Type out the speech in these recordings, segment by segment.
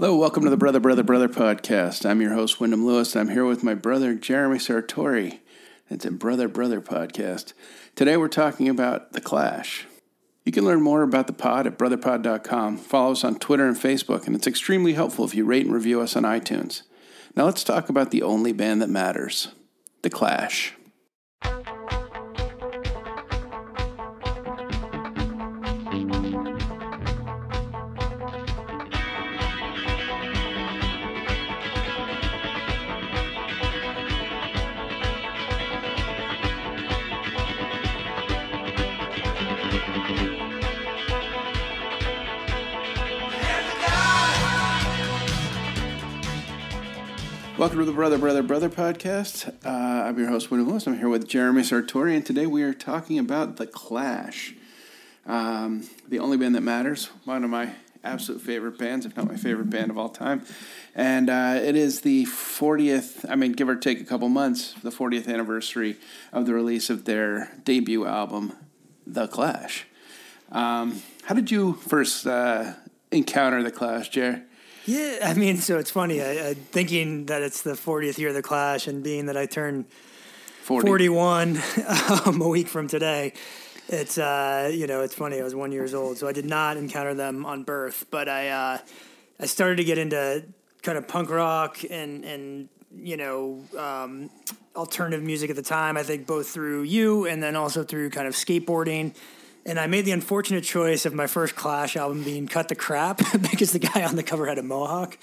Hello, welcome to the Brother, Brother, Brother podcast. I'm your host, Wyndham Lewis. I'm here with my brother, Jeremy Sartori. It's a Brother, Brother podcast. Today we're talking about The Clash. You can learn more about the pod at brotherpod.com. Follow us on Twitter and Facebook, and it's extremely helpful if you rate and review us on iTunes. Now let's talk about the only band that matters The Clash. The Brother, Brother, Brother podcast. Uh, I'm your host, Wyndham Lewis. I'm here with Jeremy Sartori, and today we are talking about The Clash, um, the only band that matters, one of my absolute favorite bands, if not my favorite band of all time. And uh, it is the 40th, I mean, give or take a couple months, the 40th anniversary of the release of their debut album, The Clash. Um, how did you first uh, encounter The Clash, Jer? Yeah, I mean, so it's funny. I, I, thinking that it's the 40th year of the Clash, and being that I turn 40. 41 um, a week from today, it's uh, you know, it's funny. I was one years old, so I did not encounter them on birth, but I uh, I started to get into kind of punk rock and and you know um, alternative music at the time. I think both through you and then also through kind of skateboarding and I made the unfortunate choice of my first Clash album being "Cut the Crap" because the guy on the cover had a mohawk.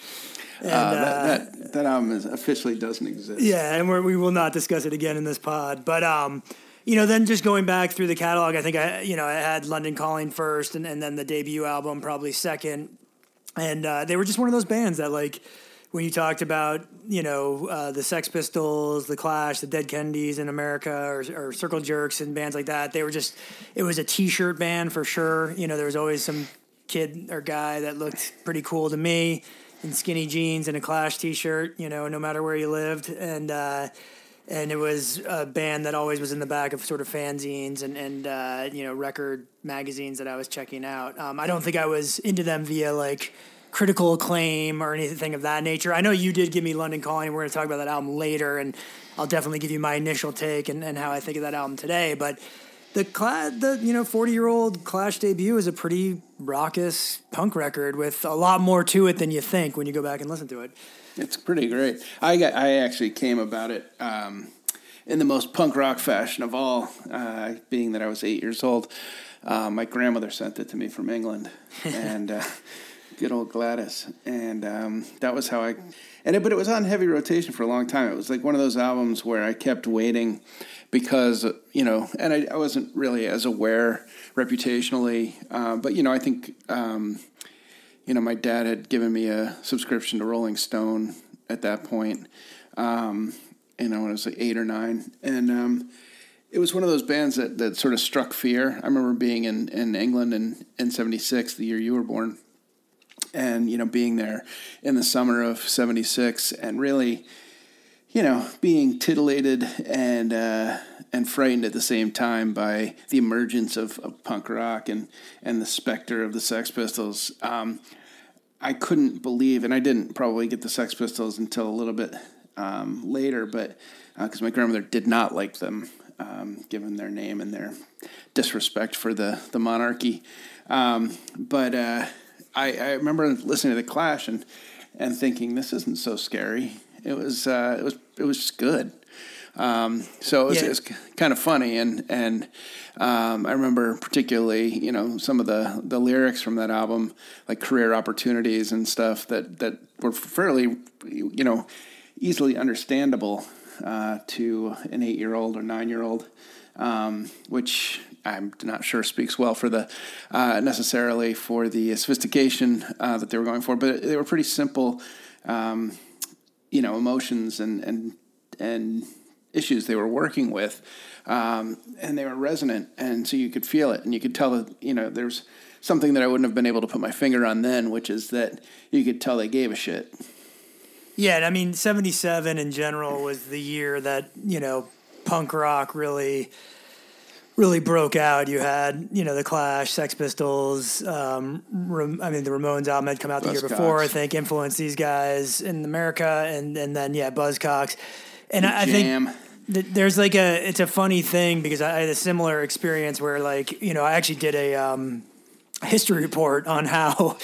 And, uh, that, uh, that, that album is, officially doesn't exist. Yeah, and we're, we will not discuss it again in this pod. But um, you know, then just going back through the catalog, I think I you know I had London Calling first, and, and then the debut album probably second, and uh, they were just one of those bands that like when you talked about you know uh, the Sex Pistols, the Clash, the Dead Kennedys in America, or, or, Circle Jerks and bands like that, they were just it was a T-shirt band for sure. You know, there was always some kid or guy that looked pretty cool to me in skinny jeans and a Clash T-shirt. You know, no matter where you lived, and uh, and it was a band that always was in the back of sort of fanzines and and uh, you know record magazines that I was checking out. Um, I don't think I was into them via like critical acclaim or anything of that nature. I know you did give me London Calling. We're going to talk about that album later, and I'll definitely give you my initial take and, and how I think of that album today. But the the you know forty year old Clash debut is a pretty raucous punk record with a lot more to it than you think when you go back and listen to it. It's pretty great. I got I actually came about it. Um, in the most punk rock fashion of all, uh, being that I was eight years old. Uh, my grandmother sent it to me from England, and uh, good old Gladys, and um, that was how I. And it, but it was on heavy rotation for a long time. It was like one of those albums where I kept waiting because you know, and I, I wasn't really as aware reputationally, uh, but you know, I think um, you know my dad had given me a subscription to Rolling Stone at that point. Um, you know, when I was like eight or nine, and um, it was one of those bands that, that sort of struck fear. I remember being in, in England in, in 76, the year you were born and you know being there in the summer of 76 and really you know being titillated and uh, and frightened at the same time by the emergence of, of punk rock and and the specter of the Sex Pistols. Um, I couldn't believe and I didn't probably get the Sex Pistols until a little bit um, later but because uh, my grandmother did not like them um, given their name and their disrespect for the the monarchy. Um, but uh, I, I remember listening to the Clash and and thinking this isn't so scary. It was uh, it was it was just good. Um, so it was, yeah. it was, kind of funny, and and um, I remember particularly, you know, some of the, the lyrics from that album, like career opportunities and stuff that that were fairly, you know, easily understandable uh, to an eight year old or nine year old, um, which I'm not sure speaks well for the uh, necessarily for the sophistication uh, that they were going for, but they were pretty simple, um, you know, emotions and and and issues they were working with, um, and they were resonant, and so you could feel it, and you could tell that you know there's something that I wouldn't have been able to put my finger on then, which is that you could tell they gave a shit. Yeah, and I mean, '77 in general was the year that you know punk rock really really broke out. You had, you know, the Clash, Sex Pistols. Um, Ram- I mean, the Ramones album had come out the year before. I think influenced these guys in America, and and then yeah, Buzzcocks, and I, I think th- there's like a it's a funny thing because I had a similar experience where like you know I actually did a. Um, history report on how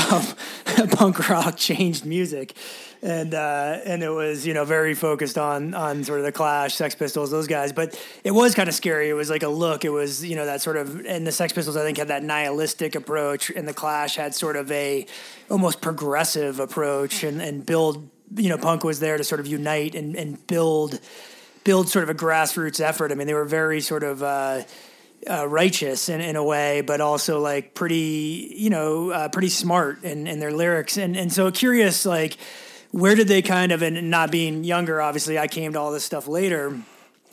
um, punk rock changed music and uh, and it was you know very focused on on sort of the Clash, Sex Pistols, those guys. But it was kind of scary. It was like a look. It was you know that sort of and the Sex Pistols I think had that nihilistic approach, and the Clash had sort of a almost progressive approach, and and build you know punk was there to sort of unite and and build build sort of a grassroots effort. I mean they were very sort of. Uh, uh, righteous in, in a way, but also like pretty, you know, uh, pretty smart in, in their lyrics. And, and so curious, like, where did they kind of, and not being younger, obviously, I came to all this stuff later.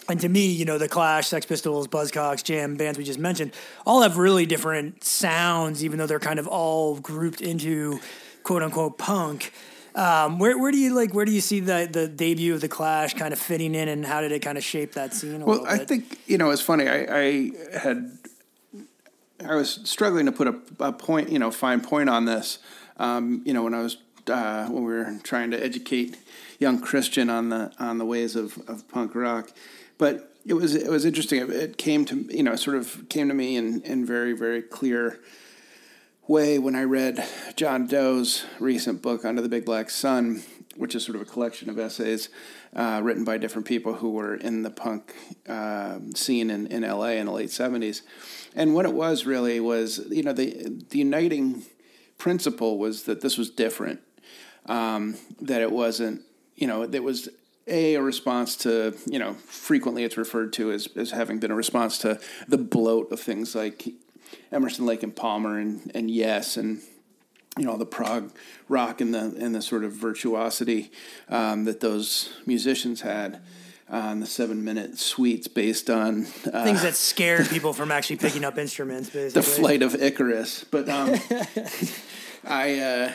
And to me, you know, the Clash, Sex Pistols, Buzzcocks, Jam bands we just mentioned all have really different sounds, even though they're kind of all grouped into quote unquote punk. Um, where where do you like where do you see the the debut of the Clash kind of fitting in, and how did it kind of shape that scene? well, I think you know it's funny. I, I had I was struggling to put a, a point, you know, fine point on this. Um, you know, when I was uh, when we were trying to educate young Christian on the on the ways of, of punk rock. But it was it was interesting. It came to you know sort of came to me in in very very clear way when I read John Doe's recent book Under the Big Black Sun, which is sort of a collection of essays uh, written by different people who were in the punk uh, scene in, in LA in the late seventies. And what it was really was you know the the uniting principle was that this was different um, that it wasn't, you know, it was a, a response to, you know, frequently it's referred to as, as having been a response to the bloat of things like Emerson, Lake and Palmer and, and Yes and, you know, the prog rock and the, and the sort of virtuosity um, that those musicians had on the seven minute suites based on uh, things that scared people from actually picking up instruments. Basically. The flight of Icarus, but um, I uh,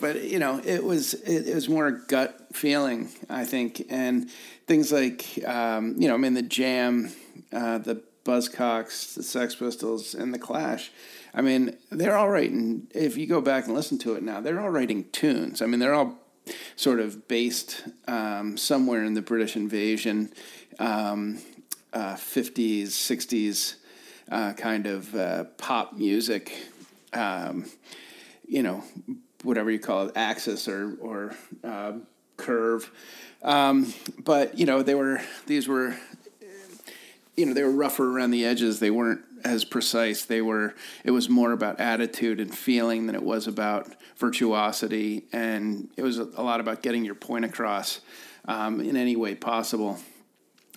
but you know, it was it, it, was more a gut feeling, I think, and things like um, you know, I mean, the Jam, uh, the Buzzcocks, the Sex Pistols, and the Clash. I mean, they're all writing. If you go back and listen to it now, they're all writing tunes. I mean, they're all sort of based um, somewhere in the British invasion, um, uh, 50s, 60s uh, kind of uh, pop music. Um, you know, whatever you call it, axis or or uh, curve. Um, but you know, they were these were you know they were rougher around the edges. They weren't as precise. They were. It was more about attitude and feeling than it was about virtuosity, and it was a lot about getting your point across um, in any way possible.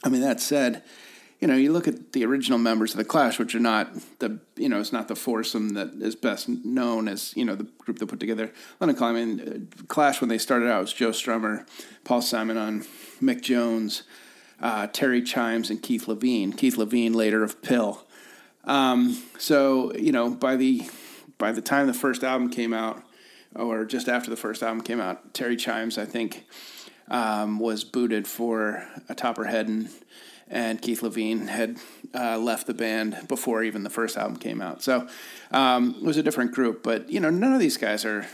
I mean, that said, you know, you look at the original members of the Clash, which are not the, you know, it's not the foursome that is best known as, you know, the group that put together. I mean, uh, Clash when they started out was Joe Strummer, Paul Simonon, Mick Jones, uh, Terry Chimes, and Keith Levene. Keith Levene later of PiL. Um, so you know, by the by the time the first album came out, or just after the first album came out, Terry Chimes, I think, um, was booted for a Topper Headon and and Keith Levene had uh, left the band before even the first album came out. So um, it was a different group, but you know, none of these guys are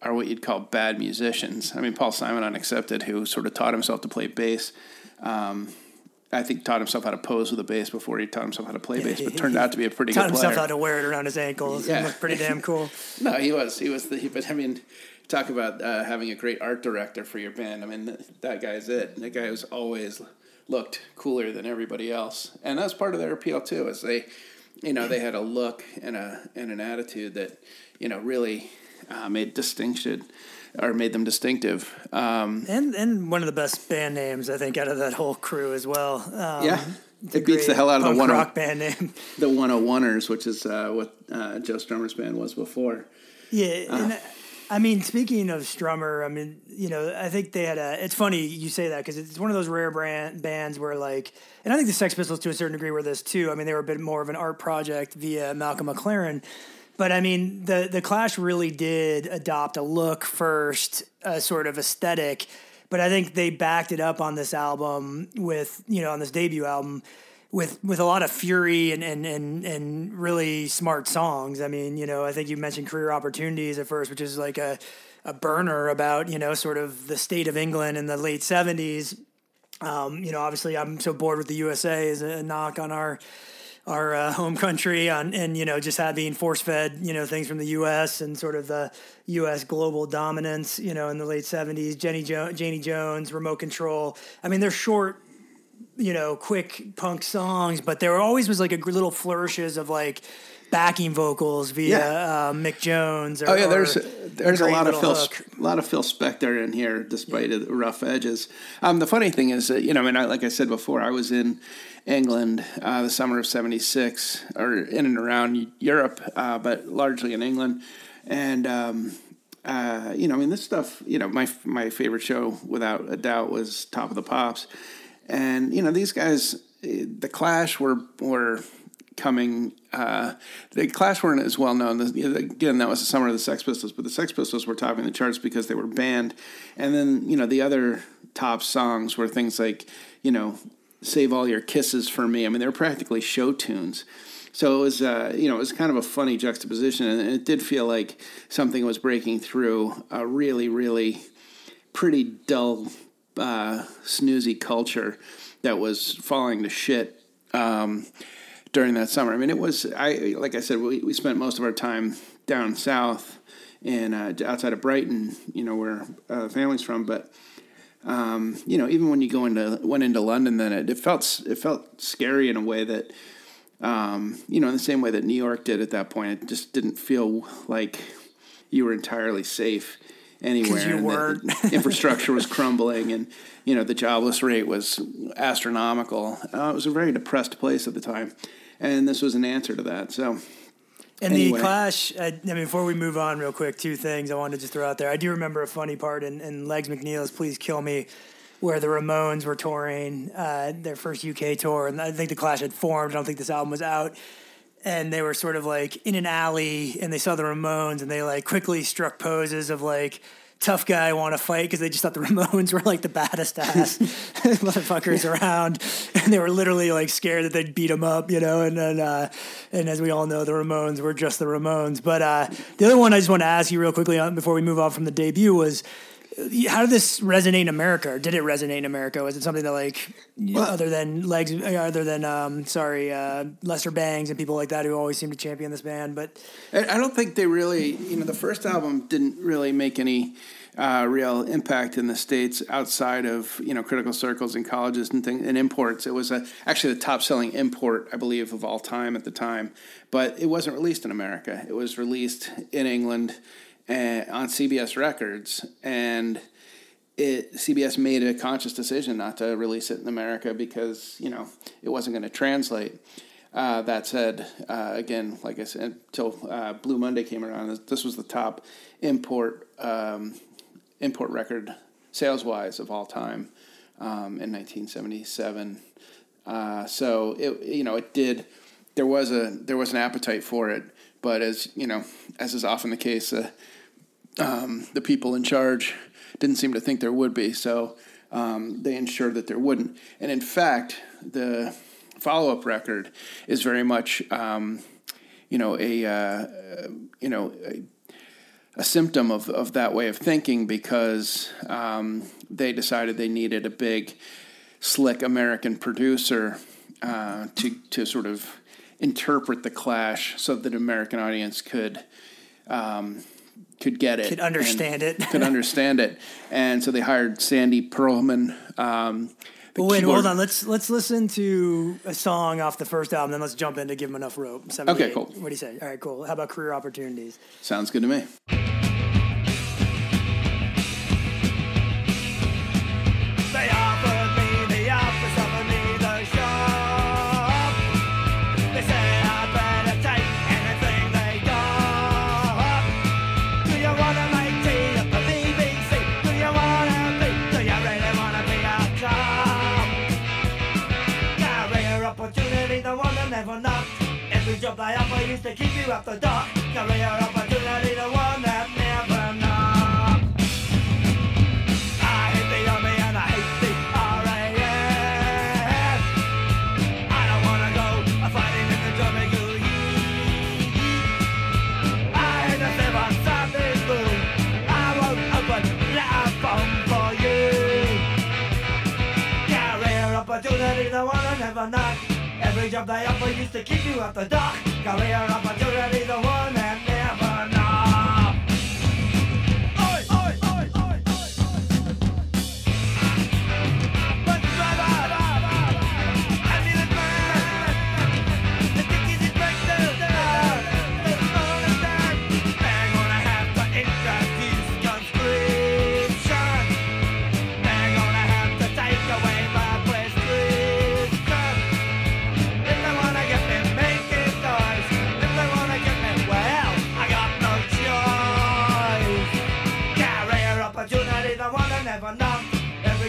are what you'd call bad musicians. I mean, Paul Simonon excepted, who sort of taught himself to play bass. Um, I think taught himself how to pose with a bass before he taught himself how to play bass, but turned out to be a pretty taught good player. Taught himself how to wear it around his ankles. Yeah, pretty damn cool. no, he was. He was the. But I mean, talk about uh, having a great art director for your band. I mean, that guy's it. That guy was always looked cooler than everybody else, and that's part of their appeal too. Is they, you know, they had a look and a and an attitude that you know really uh, made distinction or made them distinctive. Um, and and one of the best band names I think out of that whole crew as well. Um, yeah. It beats the hell out of the one rock band name, the 101ers, which is uh, what uh, Joe Strummer's band was before. Yeah, uh, and I mean, speaking of Strummer, I mean, you know, I think they had a. It's funny you say that because it's one of those rare brand bands where like, and I think the Sex Pistols to a certain degree were this too. I mean, they were a bit more of an art project via Malcolm McLaren, but I mean, the the Clash really did adopt a look first, a sort of aesthetic. But I think they backed it up on this album with you know on this debut album with with a lot of fury and, and and and really smart songs. I mean, you know, I think you mentioned career opportunities at first, which is like a a burner about you know sort of the state of England in the late seventies. Um, you know, obviously, I'm so bored with the USA is a knock on our our uh, home country on and you know just having force fed you know things from the U.S. and sort of the U.S. global dominance you know in the late '70s. Jenny jo- Janie Jones, Remote Control. I mean, they're short you know, quick punk songs, but there always was like a little flourishes of like backing vocals via yeah. uh, Mick Jones. Or, oh yeah, there's there's a, lot of Phil hook. a lot of Phil Spector in here, despite yeah. the rough edges. Um, the funny thing is that you know, I mean, I, like I said before, I was in England uh, the summer of '76, or in and around Europe, uh, but largely in England, and. Um, uh, you know, I mean, this stuff. You know, my my favorite show, without a doubt, was Top of the Pops, and you know, these guys, eh, the Clash were were coming. Uh, the Clash weren't as well known. Again, that was the summer of the Sex Pistols, but the Sex Pistols were topping the charts because they were banned. And then you know the other top songs were things like you know "Save All Your Kisses for Me." I mean, they were practically show tunes. So it was, uh, you know, it was kind of a funny juxtaposition, and it did feel like something was breaking through a really, really pretty dull uh, snoozy culture that was falling to shit um, during that summer. I mean, it was I like I said, we, we spent most of our time down south and uh, outside of Brighton, you know, where uh, family's from. But um, you know, even when you go into went into London, then it, it felt it felt scary in a way that. Um, you know, in the same way that New York did at that point, it just didn't feel like you were entirely safe anywhere. You weren't. infrastructure was crumbling, and you know the jobless rate was astronomical. Uh, it was a very depressed place at the time, and this was an answer to that. So. And anyway. the Clash, I, I, mean, before we move on, real quick, two things I wanted to just throw out there. I do remember a funny part in, in Legs McNeil's "Please Kill Me," where the Ramones were touring uh, their first UK tour, and I think the Clash had formed. I don't think this album was out, and they were sort of like in an alley and they saw the Ramones and they like quickly struck poses of like tough guy want to fight because they just thought the Ramones were like the baddest ass motherfuckers around, and they were literally like scared that they'd beat them up, you know. And then, uh, and as we all know, the Ramones were just the Ramones. But uh, the other one I just want to ask you real quickly on, before we move on from the debut was how did this resonate in America? Or did it resonate in America? Was it something that like well, other than legs, other than um, sorry, uh, Lester Bangs and people like that who always seem to champion this band? But I don't think they really, you know, the first album didn't really make any. Uh, real impact in the states outside of you know critical circles and colleges and things and imports. It was a, actually the top selling import, I believe, of all time at the time. But it wasn't released in America. It was released in England uh, on CBS Records, and it CBS made a conscious decision not to release it in America because you know it wasn't going to translate. Uh, that said, uh, again, like I said, until uh, Blue Monday came around, this was the top import um, import record sales wise of all time um, in 1977. Uh, so it you know it did there was a there was an appetite for it, but as you know as is often the case, uh, um, the people in charge didn't seem to think there would be, so um, they ensured that there wouldn't. And in fact, the follow up record is very much, um, you know, a uh, you know. A, a symptom of, of that way of thinking because um, they decided they needed a big, slick American producer uh, to to sort of interpret the clash so that an American audience could um, could get it, could understand it, could understand it, and so they hired Sandy Pearlman. Um, well, wait, keyboard. hold on. Let's let's listen to a song off the first album, then let's jump in to give them enough rope. Okay, cool. What do you say? All right, cool. How about career opportunities? Sounds good to me. Job I offer used to keep you at the dock. Career opportunity, the one Every job they offer used to keep you at the dock. Career opportunity, the one that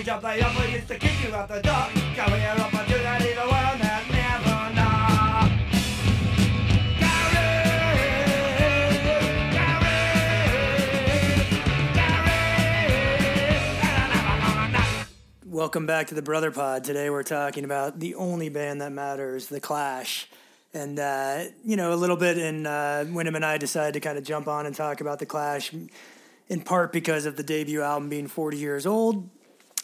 to kick you out the door. Opportunity, the never. Welcome back to the Brother Pod. Today we're talking about the only band that matters, The Clash. And, uh, you know, a little bit in uh, Wyndham and I decided to kind of jump on and talk about The Clash, in part because of the debut album being 40 years old,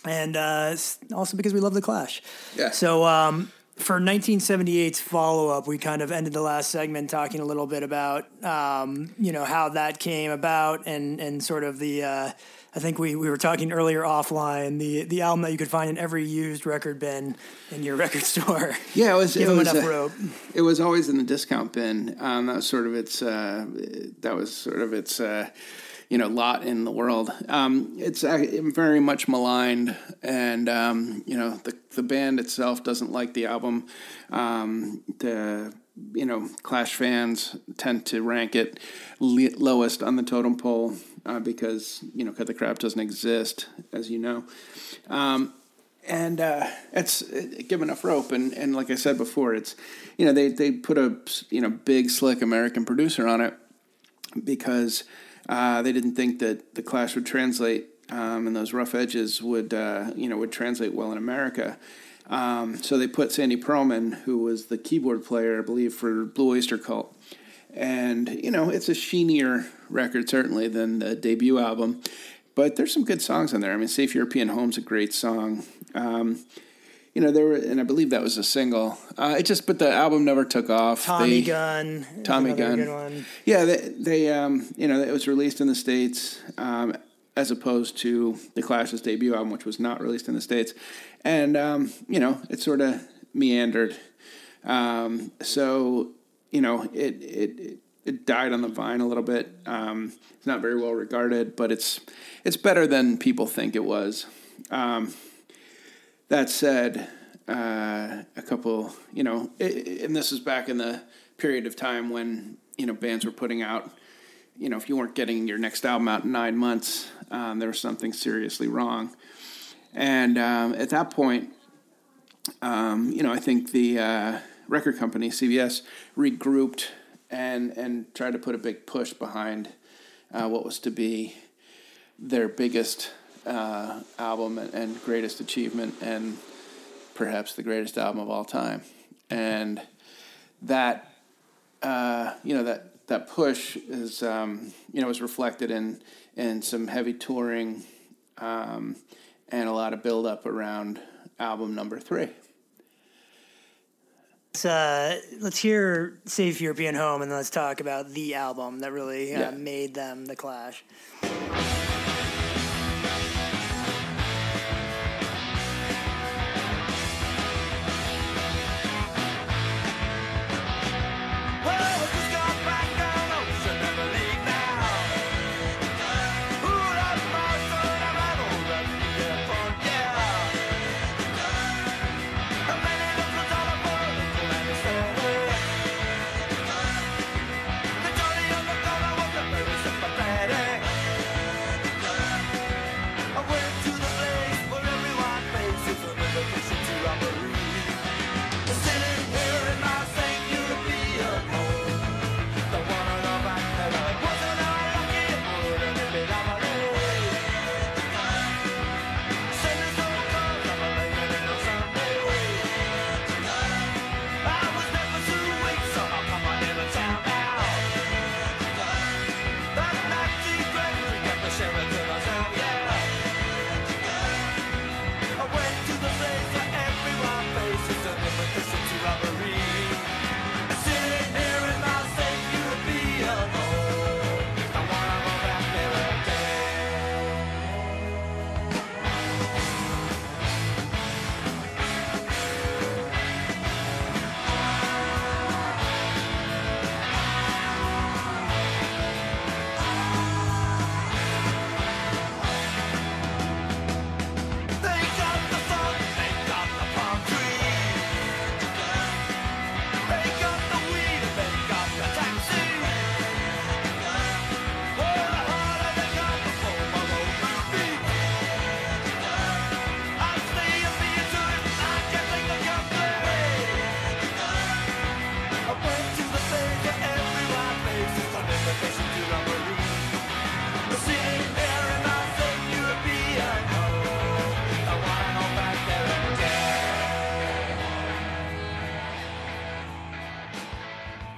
and uh, also because we love The Clash. Yeah. So um, for 1978's follow up, we kind of ended the last segment talking a little bit about, um, you know, how that came about and, and sort of the. Uh, I think we, we were talking earlier offline the the album that you could find in every used record bin in your record store. Yeah, it was. Give it them was enough uh, rope. It was always in the discount bin. Um, that was sort of its. Uh, that was sort of its. Uh, you know, lot in the world. Um, it's very much maligned, and um, you know the the band itself doesn't like the album. Um, the you know Clash fans tend to rank it le- lowest on the totem pole uh, because you know Cut the Crap doesn't exist, as you know. Um, and uh, it's uh, give enough rope and, and like i said before it's you know they, they put a you know big slick american producer on it because uh, they didn't think that the clash would translate um, and those rough edges would uh, you know would translate well in america. Um, so they put sandy pearlman who was the keyboard player i believe for blue oyster cult. And you know it's a sheenier record certainly than the debut album. But there's some good songs on there. I mean safe european home's a great song. Um, you know there were and i believe that was a single uh, it just but the album never took off Tommy They- Gun. Tommy Gun. Yeah, they, they um, you know, it was released in the states um, as opposed to the Clash's debut album, which was not released in the states, and um, you know, it sort of meandered. Um, so you know, it, it it it died on the vine a little bit. Um, it's not very well regarded, but it's it's better than people think it was. Um, that said, uh, a couple, you know, i- i- and this is back in the period of time when you know bands were putting out, you know, if you weren't getting your next album out in nine months, um, there was something seriously wrong. And um, at that point, um, you know, I think the uh, record company CBS regrouped and and tried to put a big push behind uh, what was to be their biggest uh, album and, and greatest achievement, and perhaps the greatest album of all time. And that, uh, you know, that that push is, um, you know, was reflected in in some heavy touring um, and a lot of build up around album number three. Let's, uh, let's hear Safe European Home and then let's talk about the album that really uh, Yeah. made them The Clash.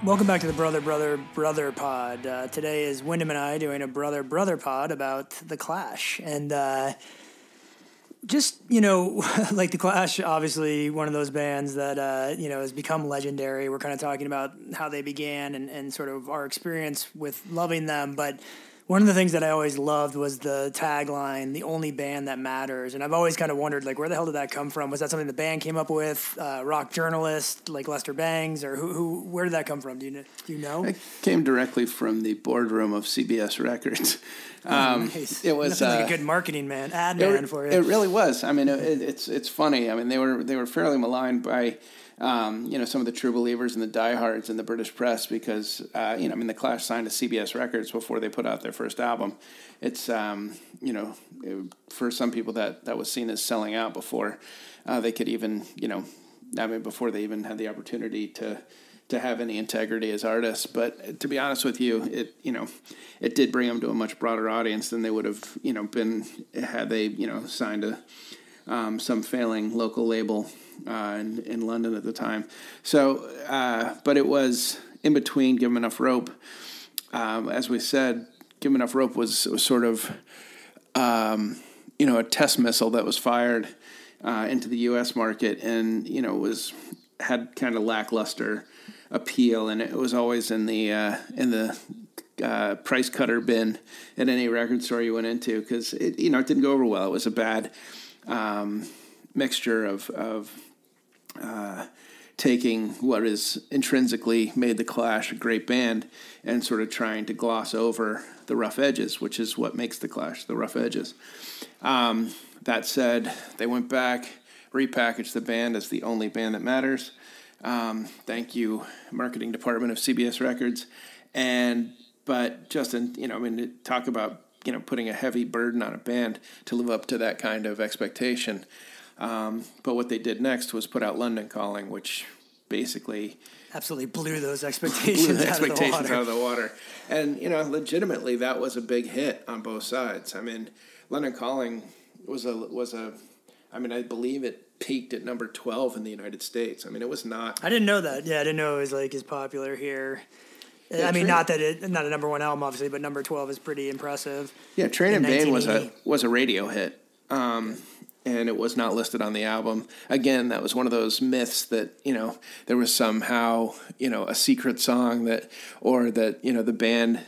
Welcome back to the Brother, Brother, Brother pod. Uh, today is Wyndham and I doing a Brother, Brother pod about The Clash. And uh, just, you know, like The Clash, obviously one of those bands that, uh, you know, has become legendary. We're kind of talking about how they began and, and sort of our experience with loving them. But one of the things that I always loved was the tagline, the only band that matters. And I've always kind of wondered, like, where the hell did that come from? Was that something the band came up with? Uh, rock journalist like Lester Bangs, or who, who? Where did that come from? Do you know? Do you know? It came directly from the boardroom of CBS Records. Um, Nice. It was Nothing like uh, a good marketing man, ad It, man for you. it really was. I mean, it, it's it's funny. I mean, they were they were fairly maligned by um, you know some of the true believers and the diehards in the British press because uh, you know I mean the Clash signed to CBS Records before they put out their first album. It's um, you know it- for some people that that was seen as selling out before uh, they could even you know I mean before they even had the opportunity to to have any integrity as artists. But to be honest with you, it you know it did bring them to a much broader audience than they would have you know been had they you know signed a um, some failing local label uh, in, in London at the time. So, uh, but it was in between. Give Him enough rope. Um, as we said, Give Him enough rope was, was sort of um, you know a test missile that was fired uh, into the U.S. market, and you know was had kind of lackluster appeal, and it was always in the uh, in the uh, price cutter bin at any record store you went into because it you know it didn't go over well. It was a bad um, mixture of of uh, taking what is intrinsically made the Clash a great band and sort of trying to gloss over the rough edges, which is what makes the Clash the rough edges. Um, that said, they went back, repackaged the band as the only band that matters. Um, thank you, marketing department of CBS Records. And but Justin, you know, I mean, talk about you know putting a heavy burden on a band to live up to that kind of expectation. Um, but what they did next was put out London Calling, which basically Absolutely blew those blew expectations, the out, expectations of the water. out of the water. And you know, legitimately, that was a big hit on both sides. I mean, London Calling was a was a. I mean, I believe it peaked at number twelve in the United States. I mean, it was not. I didn't know that. Yeah, I didn't know it was like as popular here. Yeah, I mean, Train- not that it, not a number one album, obviously, but number twelve is pretty impressive. Yeah, Train in in Vain was a was a radio hit, um, and it was not listed on the album. Again, that was one of those myths that you know there was somehow you know a secret song that, or that you know the band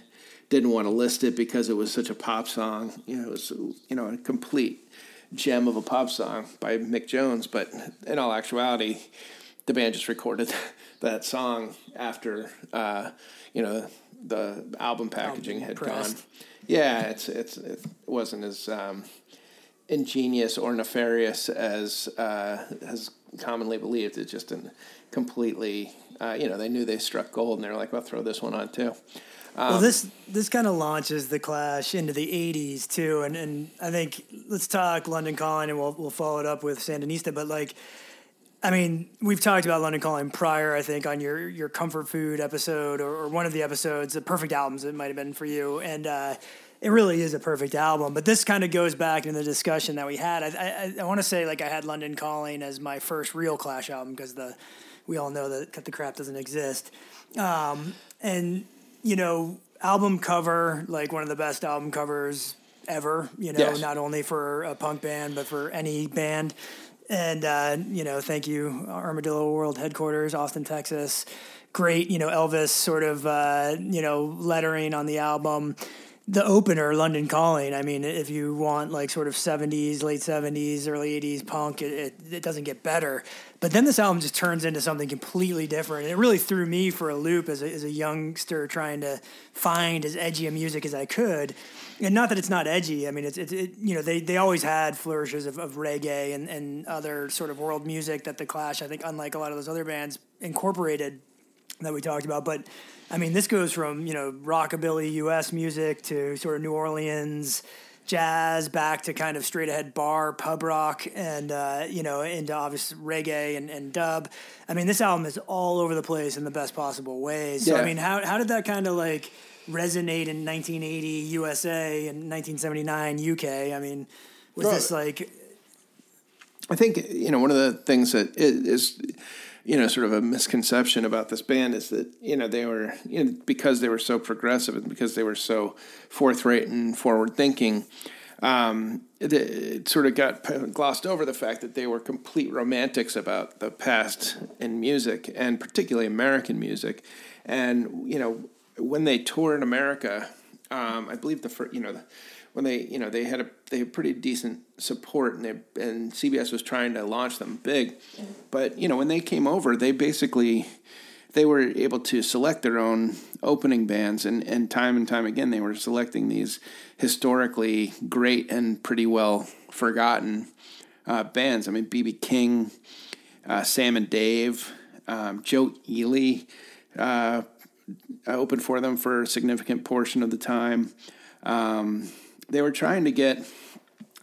didn't want to list it because it was such a pop song. You know, it was you know a complete gem of a pop song by Mick Jones. But in all actuality, the band just recorded that song after uh, you know the album packaging had gone. Yeah, it's it's it wasn't as um, ingenious or nefarious as uh, as commonly believed. It's just an completely uh, you know they knew they struck gold and they're like, well, throw this one on too. Um, well, this this kind of launches the Clash into the '80s too, and and I think let's talk London Calling, and we'll we'll follow it up with Sandinista. But like, I mean, we've talked about London Calling prior, I think, on your your comfort food episode or, or one of the episodes, the perfect albums it might have been for you, and uh, it really is a perfect album. But this kind of goes back into the discussion that we had. I I, I want to say like I had London Calling as my first real Clash album because the we all know that Cut the Crap doesn't exist, um, and you know, album cover like one of the best album covers ever. You know, Yes. not only for a punk band but for any band. And uh, you know, thank you, Armadillo World Headquarters, Austin, Texas. Great, you know, Elvis sort of uh, you know lettering on the album. The opener, London Calling. I mean, if you want like sort of '70s, late '70s, early '80s punk, it, it, it doesn't get better. But then this album just turns into something completely different. And it really threw me for a loop as a, as a youngster trying to find as edgy a music as I could and not that it's not edgy. I mean, it's, it's it, you know they, they always had flourishes of, of reggae and, and other sort of world music that the Clash I think unlike a lot of those other bands incorporated that we talked about. But I mean, this goes from you know rockabilly U.S. music to sort of New Orleans jazz back to kind of straight ahead bar pub rock and uh, you know into obvious reggae and, and dub. I mean, this album is all over the place in the best possible ways. So I mean, how how did that kind of like resonate in 1980 USA and 1979 UK? I mean, was Well, this like I think you know one of the things that is you know, sort of a misconception about this band is that you know they were you know, because they were so progressive and because they were so forthright and forward thinking. Um, it, it sort of got glossed over the fact that they were complete romantics about the past in music and particularly American music. And you know, when they tour in America, um, I believe the first, you know, when they you know they had a they had pretty decent support and they and CBS was trying to launch them big, but you know when they came over they basically they were able to select their own opening bands and and time and time again they were selecting these historically great and pretty well forgotten uh, bands. I mean BB King, uh, Sam and Dave, um, Joe Ely. Uh, opened for them for a significant portion of the time. Um, they were trying to get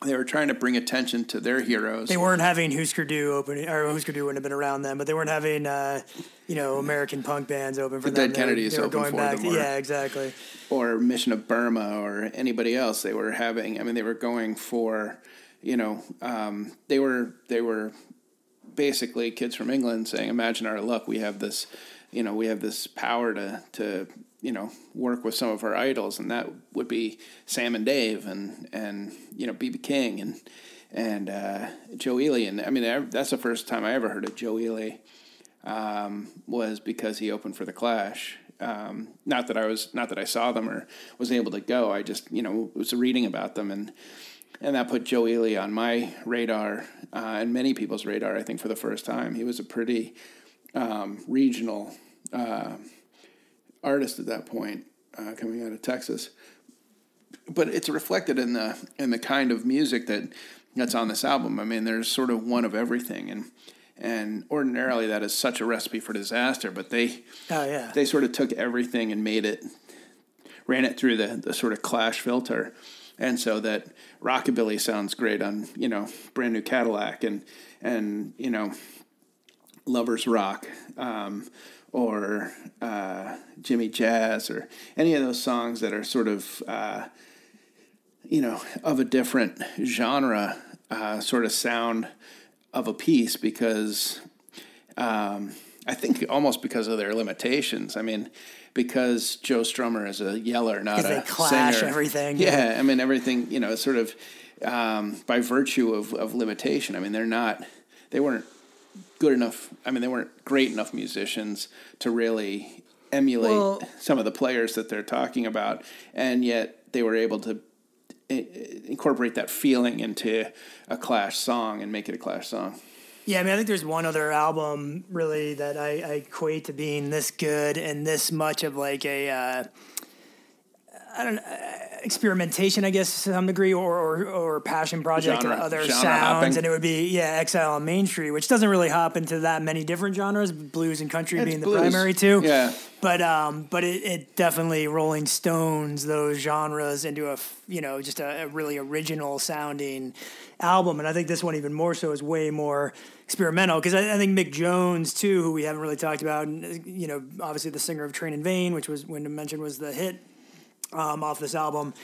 they were trying to bring attention to their heroes. They weren't having Husker Du opening, or Husker Du wouldn't have been around then, but they weren't having, uh, you know, American punk bands open for The them. Dead They- Kennedys they opened going for back them, to- or- yeah, exactly. or Mission of Burma or anybody else. They were having. I mean, they were going for, you know, um, they were they were basically kids from England saying, "Imagine our luck. We have this, you know, we have this power to to you know work with some of our idols, and that would be Sam and Dave and and you know BB King and and uh, Joe Ely. And I mean, that's the first time I ever heard of Joe Ely um, was because he opened for the Clash. Um, not that I was, not that I saw them or was able to go. I just, you know, was reading about them, and and that put Joe Ely on my radar uh, and many people's radar. I think for the first time, he was a pretty um, regional uh, artist at that point, uh, coming out of Texas. But it's reflected in the in the kind of music that that's on this album. I mean, there's sort of one of everything, and and ordinarily that is such a recipe for disaster. But they Oh, yeah. they sort of took everything and made it ran it through the, the sort of clash filter and so that rockabilly sounds great on you know brand new cadillac and and you know lovers rock um, or uh, jimmy jazz or any of those songs that are sort of uh, you know of a different genre uh, sort of sound of a piece because um, I think almost because of their limitations. I mean, because Joe Strummer is a yeller, not a clash singer. everything, Yeah, yeah. I mean everything. You know, sort of um, by virtue of, of limitation. I mean, they're not. They weren't good enough. I mean, they weren't great enough musicians to really emulate Well- some of the players that they're talking about, and yet they were able to incorporate that feeling into a Clash song and make it a Clash song. Yeah, I mean, I think there's one other album really that I, I equate to being this good and this much of like a, uh, I don't know, experimentation, I guess, to some degree, or or, or passion project Genre- or other genre sounds, hopping. and it would be yeah, Exile on Main Street, which doesn't really hop into that many different genres, blues and country It's being the primary two. Yeah. But um, but it, it definitely Rolling Stones those genres into a you know just a, a really original sounding album, and I think this one even more so is way more experimental because I, I think Mick Jones too, who we haven't really talked about, and, you know, obviously the singer of Train in Vain, which was when mentioned was the hit um, off this album.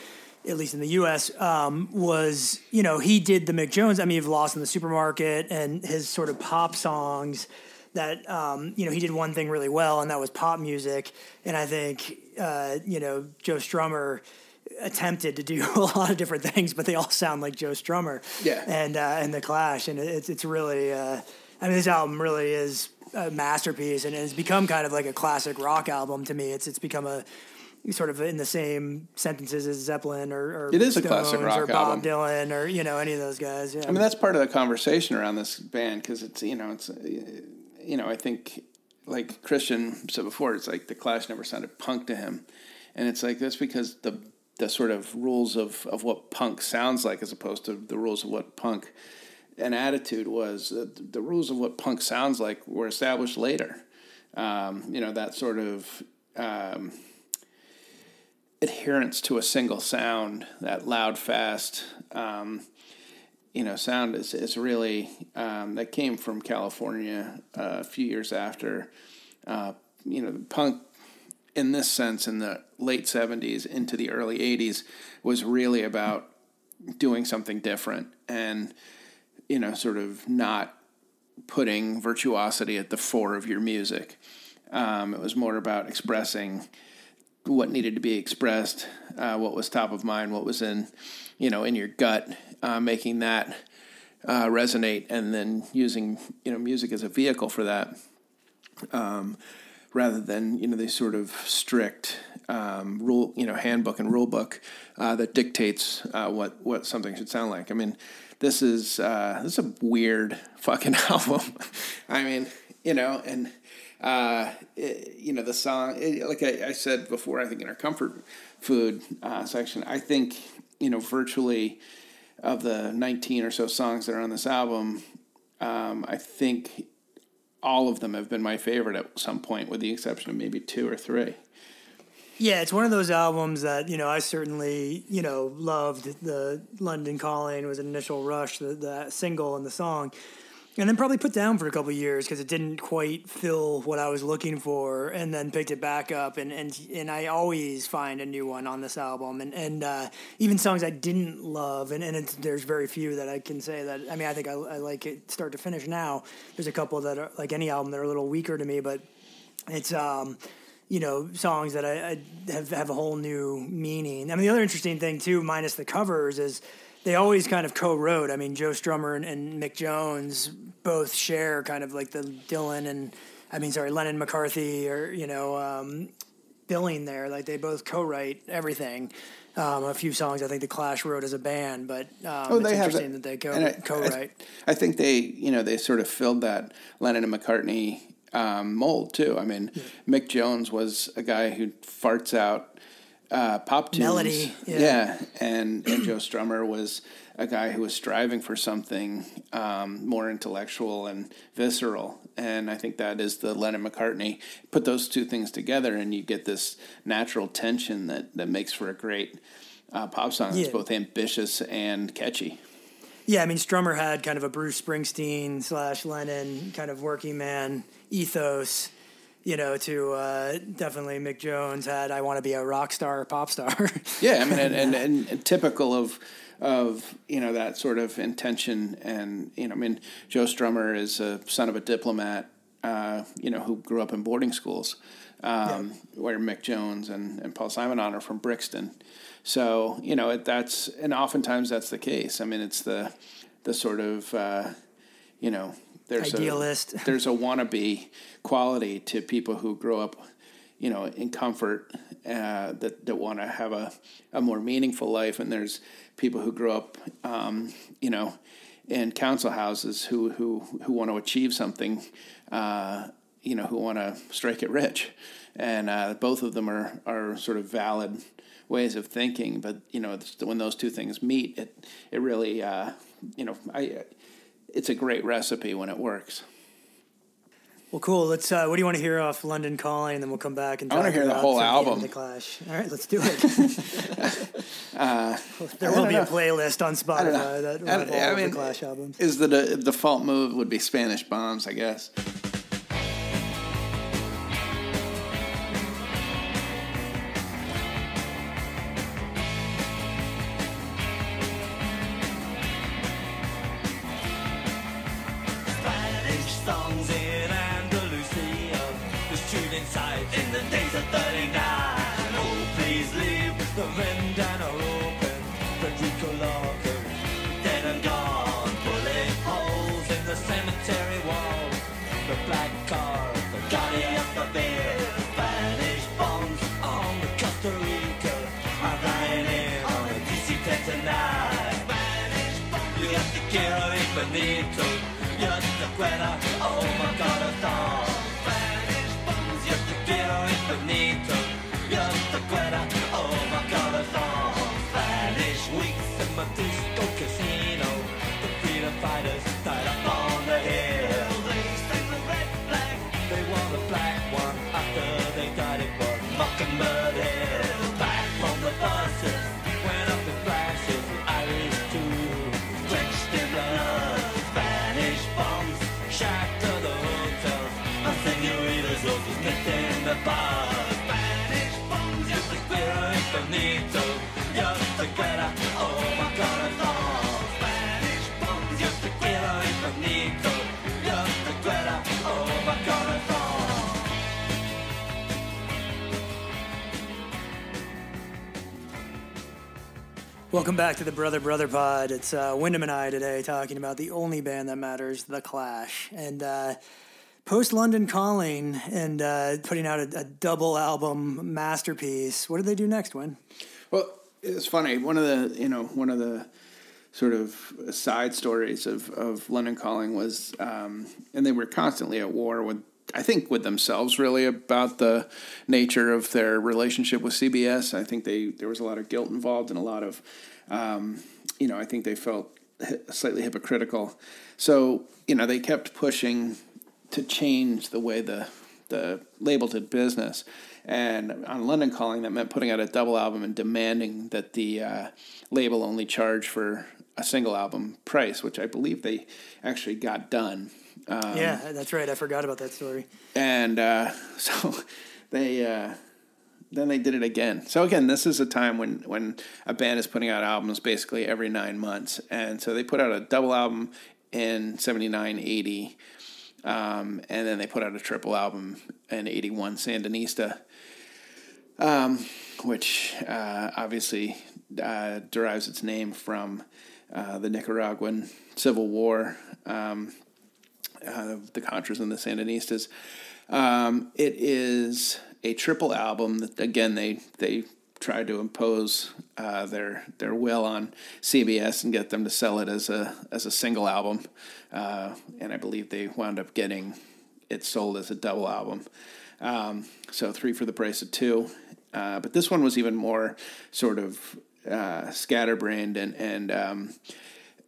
At least in the U.S., um, was you know he did the Mick Jones. I mean, you've lost in the supermarket and his sort of pop songs that um, you know he did one thing really well, and that was pop music. And I think uh, you know Joe Strummer attempted to do a lot of different things, but they all sound like Joe Strummer. Yeah. and uh, and the Clash, and it's it's really. Uh, I mean, this album really is a masterpiece, and it's become kind of like a classic rock album to me. It's it's become a sort of in the same sentences as Zeppelin or, or It is a classic rock or Bob album. Dylan or you know any of those guys. Yeah, I mean, that's part of the conversation around this band because it's you know it's you know I think like Christian said before, it's like the Clash never sounded punk to him, and it's like that's because the the sort of rules of of what punk sounds like as opposed to the rules of what punk an attitude was. Uh, the rules of what punk sounds like were established later. Um, you know that sort of. Um, adherence to a single sound, that loud, fast, um, you know, sound is, is really um, that came from California uh, a few years after, uh, you know, punk in this sense in the late '70s into the early '80s was really about doing something different and you know, sort of not putting virtuosity at the fore of your music. Um, it was more about expressing what needed to be expressed, uh, what was top of mind, what was in, you know, in your gut, uh, making that uh, resonate, and then using you know music as a vehicle for that, um, rather than you know the sort of strict um, rule, you know, handbook and rule book uh, that dictates uh, what what something should sound like. I mean, this is uh, this is a weird fucking album. I mean, you know, and uh, it, you know the song. It, like I, I, said before, I think in our comfort food uh, section, I think you know virtually of the nineteen or so songs that are on this album, um, I think all of them have been my favorite at some point, with the exception of maybe two or three. Yeah, it's one of those albums that you know I certainly you know loved. The London Calling was an initial rush, the, the single and the song, and then probably put down for a couple years because it didn't quite fill what I was looking for, and then picked it back up, and and and I always find a new one on this album, and and uh, even songs I didn't love, and and there's very few that I can say that I mean I think I, I like it start to finish now. There's a couple that are like any album that are a little weaker to me, but it's um you know songs that I, I, have have a whole new meaning. I mean, the other interesting thing too, minus the covers, is they always kind of co-wrote. I mean, Joe Strummer and, and Mick Jones both share kind of like the Dylan and I mean, sorry, Lennon McCartney or you know um, billing there. Like they both co-write everything. Um, a few songs I think the Clash wrote as a band, but um, oh, it's they interesting have that they co- I- co-write. I, I think they, you know, they sort of filled that Lennon and McCartney um, mold too. I mean, Mick Jones was a guy who farts out uh, pop tunes, Melody, yeah. and and Joe Strummer was a guy who was striving for something um, more intellectual and visceral. And I think that is the Lennon McCartney. Put those two things together, and you get this natural tension that that makes for a great uh, pop song. Yeah. It's both ambitious and catchy. Yeah, I mean, Strummer had kind of a Bruce Springsteen slash Lennon kind of working man ethos, you know, to uh, definitely Mick Jones had, I want to be a rock star, pop star. Yeah, I mean, and, and, and, and typical of of you know that sort of intention, and you know, I mean, Joe Strummer is a son of a diplomat, uh, you know, who grew up in boarding schools, um, where Mick Jones and, and Paul Simonon are from Brixton. So you know, it, that's and oftentimes that's the case. I mean, it's the the sort of uh, you know there's Idealist. A, there's a wannabe quality to people who grow up, you know, in comfort uh, that that want to have a, a more meaningful life, and there's people who grow up, um, you know, in council houses who who who want to achieve something, uh, you know, who want to strike it rich, and uh, both of them are are sort of valid ways of thinking. But you know, when those two things meet, it it really, uh, you know, I it's a great recipe when it works. well, cool. Let's. Uh, what do you want to hear off London Calling? And then we'll come back and I wanna talk hear the whole album. To Clash. All right, let's do it. there will be a playlist on I. Spotify that will have all I of mean, the Clash albums. Is the de- default move would be Spanish bombs, I guess. Welcome back to the Brother Brother Pod. It's uh, Wyndham and I today talking about the only band that matters, The Clash. And uh, post London Calling and uh, putting out a, a double album masterpiece. What did they do next, Win? Well, it's funny. One of the you know one of the sort of side stories of of London Calling was, um, and they were constantly at war with. I think with themselves really about the nature of their relationship with CBS. I think they there was a lot of guilt involved and a lot of, um, you know, I think they felt slightly hypocritical. So you know they kept pushing to change the way the the label did business. And on London Calling, that meant putting out a double album and demanding that the uh, label only charge for a single album price, which I believe they actually got done. Um, yeah, that's right. I forgot about that story. and uh, so they uh, then they did it again. So again, this is a time when when a band is putting out albums basically every nine months, and so they put out a double album in 79, 80, um, and then they put out a triple album in 81, Sandinista, um, which uh, obviously uh, derives its name from uh, the Nicaraguan Civil War. Um, uh, the Contras and the Sandinistas. Um, it is a triple album that again they they tried to impose uh, their their will on CBS and get them to sell it as a as a single album, uh, and I believe they wound up getting it sold as a double album. Um, so three for the price of two, uh, but this one was even more sort of uh, scatterbrained and and um,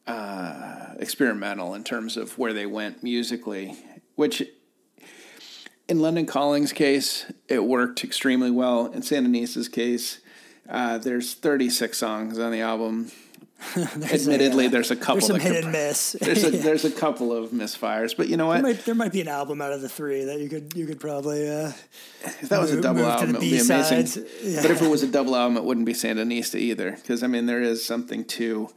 uh, experimental in terms of where they went musically, which in London Calling's case, it worked extremely well. In Sandinista's case, uh, there's 36 songs on the album. There's Admittedly, a, uh, there's a couple There's some hit and miss. There's a, there's a couple of misfires, but you know there, what? might, there might be an album out of the three that you could you could probably. Uh, If that was a double album, it would be amazing. Yeah. But if it was a double album, it wouldn't be Sandinista either. Because I mean, there is something to,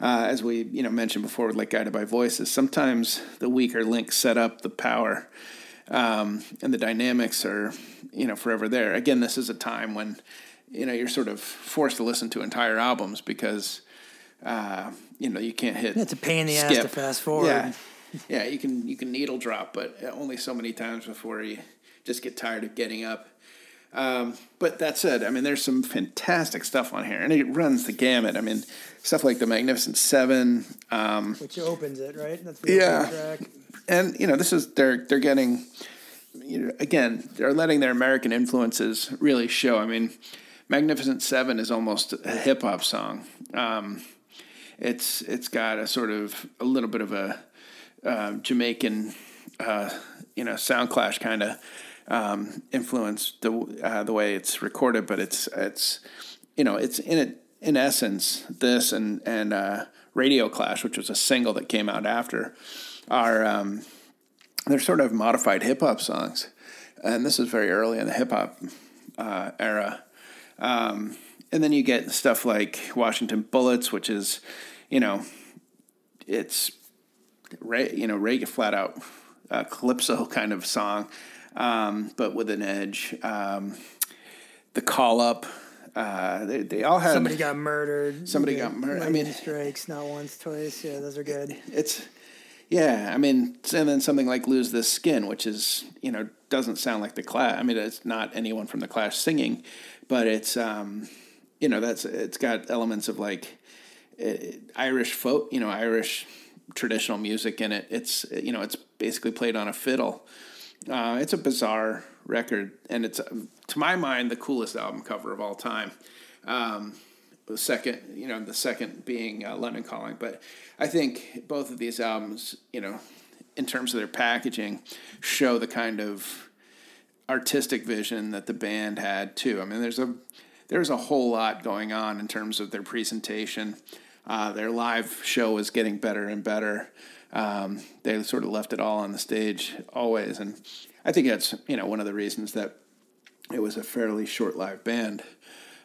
uh, as we you know mentioned before, with like Guided by Voices. Sometimes the weaker links set up the power, um, and the dynamics are you know forever there. Again, this is a time when you know you're sort of forced to listen to entire albums because. Uh, you know, you can't hit. It's a pain in the ass to fast forward. Yeah, yeah, you can you can needle drop, but only so many times before you just get tired of getting up. Um, but that said, I mean, there's some fantastic stuff on here, and it runs the gamut. I mean, stuff like the Magnificent Seven, um, which opens it, right? That's the Yeah. And you know, this is they're they're getting, you know, again, they're letting their American influences really show. I mean, Magnificent Seven is almost a hip hop song. Um, it's it's got a sort of a little bit of a uh, Jamaican, uh, you know, sound clash kind of um, influence the uh, the way it's recorded, but it's it's you know it's in it in essence this and and uh, Radio Clash, which was a single that came out after, are um, they're sort of modified hip hop songs, and this is very early in the hip hop uh, era. Um, and then you get stuff like Washington Bullets, which is, you know, it's, you know, reggae flat out uh, calypso kind of song, um, but with an edge. Um, the call up, uh, they, they all had Somebody got murdered. Somebody got murdered. I mean- strikes not once, twice. Yeah, those are good. it's yeah i mean and then something like lose this skin which is you know doesn't sound like the clash i mean it's not anyone from the clash singing but it's um you know that's it's got elements of like uh, irish folk you know irish traditional music in it. It's you know it's basically played on a fiddle. Uh, it's a bizarre record and it's to my mind the coolest album cover of all time. Um, the second, you know, the second being uh, London Calling. But I think both of these albums, you know, in terms of their packaging, show the kind of artistic vision that the band had too. I mean, there's a there's a whole lot going on in terms of their presentation. Uh, their live show is getting better and better. Um, they sort of left it all on the stage always, and I think that's you know one of the reasons that it was a fairly short live band.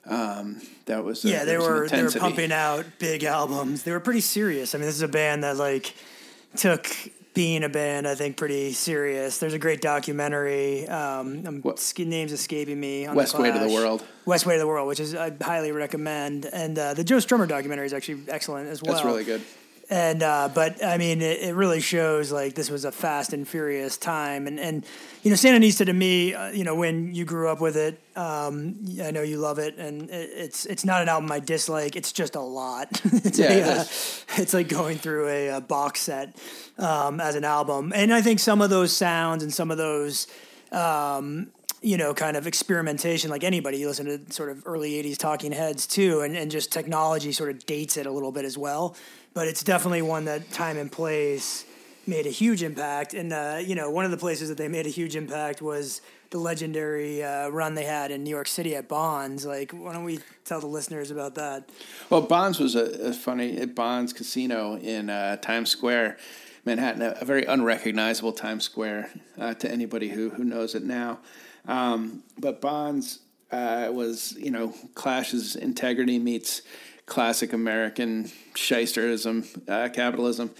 Um, that was uh, Yeah, they was were they were pumping out big albums. They were pretty serious. I mean, this is a band that like took being a band, I think, pretty serious. There's a great documentary. Um, What- name's escaping me. On Westway to the World. Westway to the World, which is I highly recommend, and uh, the Joe Strummer documentary is actually excellent as well. That's really good. And uh, but I mean, it, it really shows like this was a fast and furious time, and and you know, Sandinista to me, uh, you know, when you grew up with it, um, I know you love it, and it, it's it's not an album I dislike. It's just a lot. it's, Yeah, a, it uh, it's like going through a, a box set um, as an album, and I think some of those sounds and some of those Um, you know, kind of experimentation, like anybody. You listen to sort of early 80s talking heads too, and, and just technology sort of dates it a little bit as well. But it's definitely one that time and place made a huge impact. And, uh, you know, one of the places that they made a huge impact was the legendary uh, run they had in New York City at Bonds. Like, why don't we tell the listeners about that? Well, Bonds was a, a funny at Bonds Casino in uh, Times Square, Manhattan, a, a very unrecognizable Times Square uh, to anybody who who knows it now. Um, but Bonds uh, was, you know, Clash's integrity meets classic American shysterism, uh, capitalism.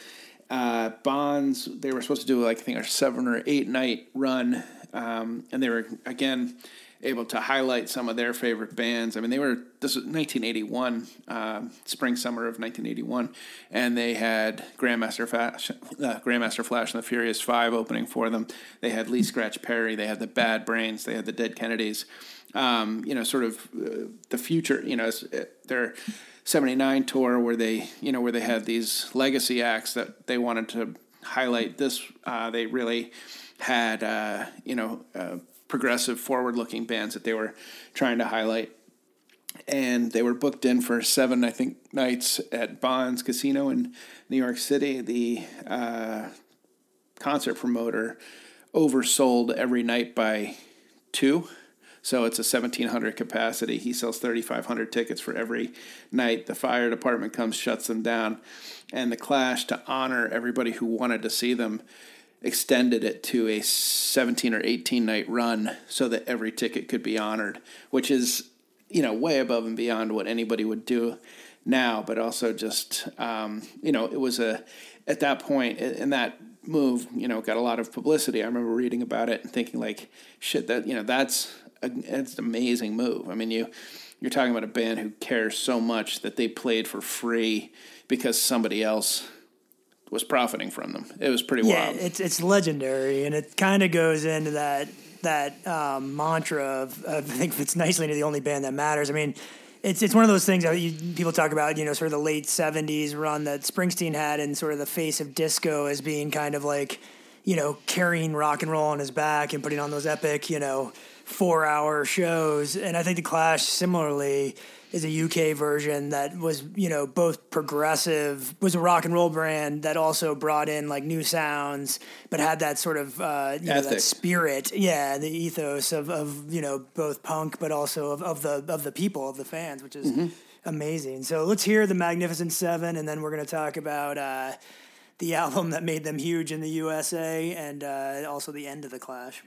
Uh, Bonds, they were supposed to do like I think a seven or eight night run, um, and they were again able to highlight some of their favorite bands. I mean, they were this was 1981, uh, spring summer of 1981, and they had Grandmaster Flash, uh, Grandmaster Flash and the Furious Five opening for them. They had Lee Scratch Perry, they had the Bad Brains, they had the Dead Kennedys. Um, you know, sort of uh, the future. You know, uh, their 79 tour where they, you know, where they had these legacy acts that they wanted to highlight. This uh, they really had, uh, you know, uh, progressive, forward-looking bands that they were trying to highlight and they were booked in for seven, I think, nights at Bonds Casino in New York City. The uh, concert promoter oversold every night by two. So it's a 1,700 capacity. He sells 3,500 tickets for every night. The fire department comes, shuts them down. And the Clash, to honor everybody who wanted to see them, extended it to a 17 or 18 night run so that every ticket could be honored, which is, you know, way above and beyond what anybody would do now, but also just, um, you know, it was a, at that point, and that move, you know, got a lot of publicity. I remember reading about it and thinking, like, shit, that, you know, that's, it's an amazing move. I mean, you, you're talking about a band who cares so much that they played for free because somebody else was profiting from them. It was pretty Yeah, wild. it's it's legendary, and it kind of goes into that that um, mantra of, of I think fits nicely into the only band that matters. I mean, it's it's one of those things that you, people talk about, you know, sort of the late '70s run that Springsteen had, and sort of the face of disco as being kind of like, you know, carrying rock and roll on his back and putting on those epic, you know, four hour shows. And I think the Clash similarly is a UK version that was, you know, both progressive, was a rock and roll brand that also brought in like new sounds, but had that sort of, uh, you know, that spirit, yeah, the ethos of, of you know, both punk, but also of, of the of the people, of the fans, which is amazing. So let's hear the Magnificent Seven, and then we're going to talk about uh, the album that made them huge in the USA, and uh, also the end of the Clash.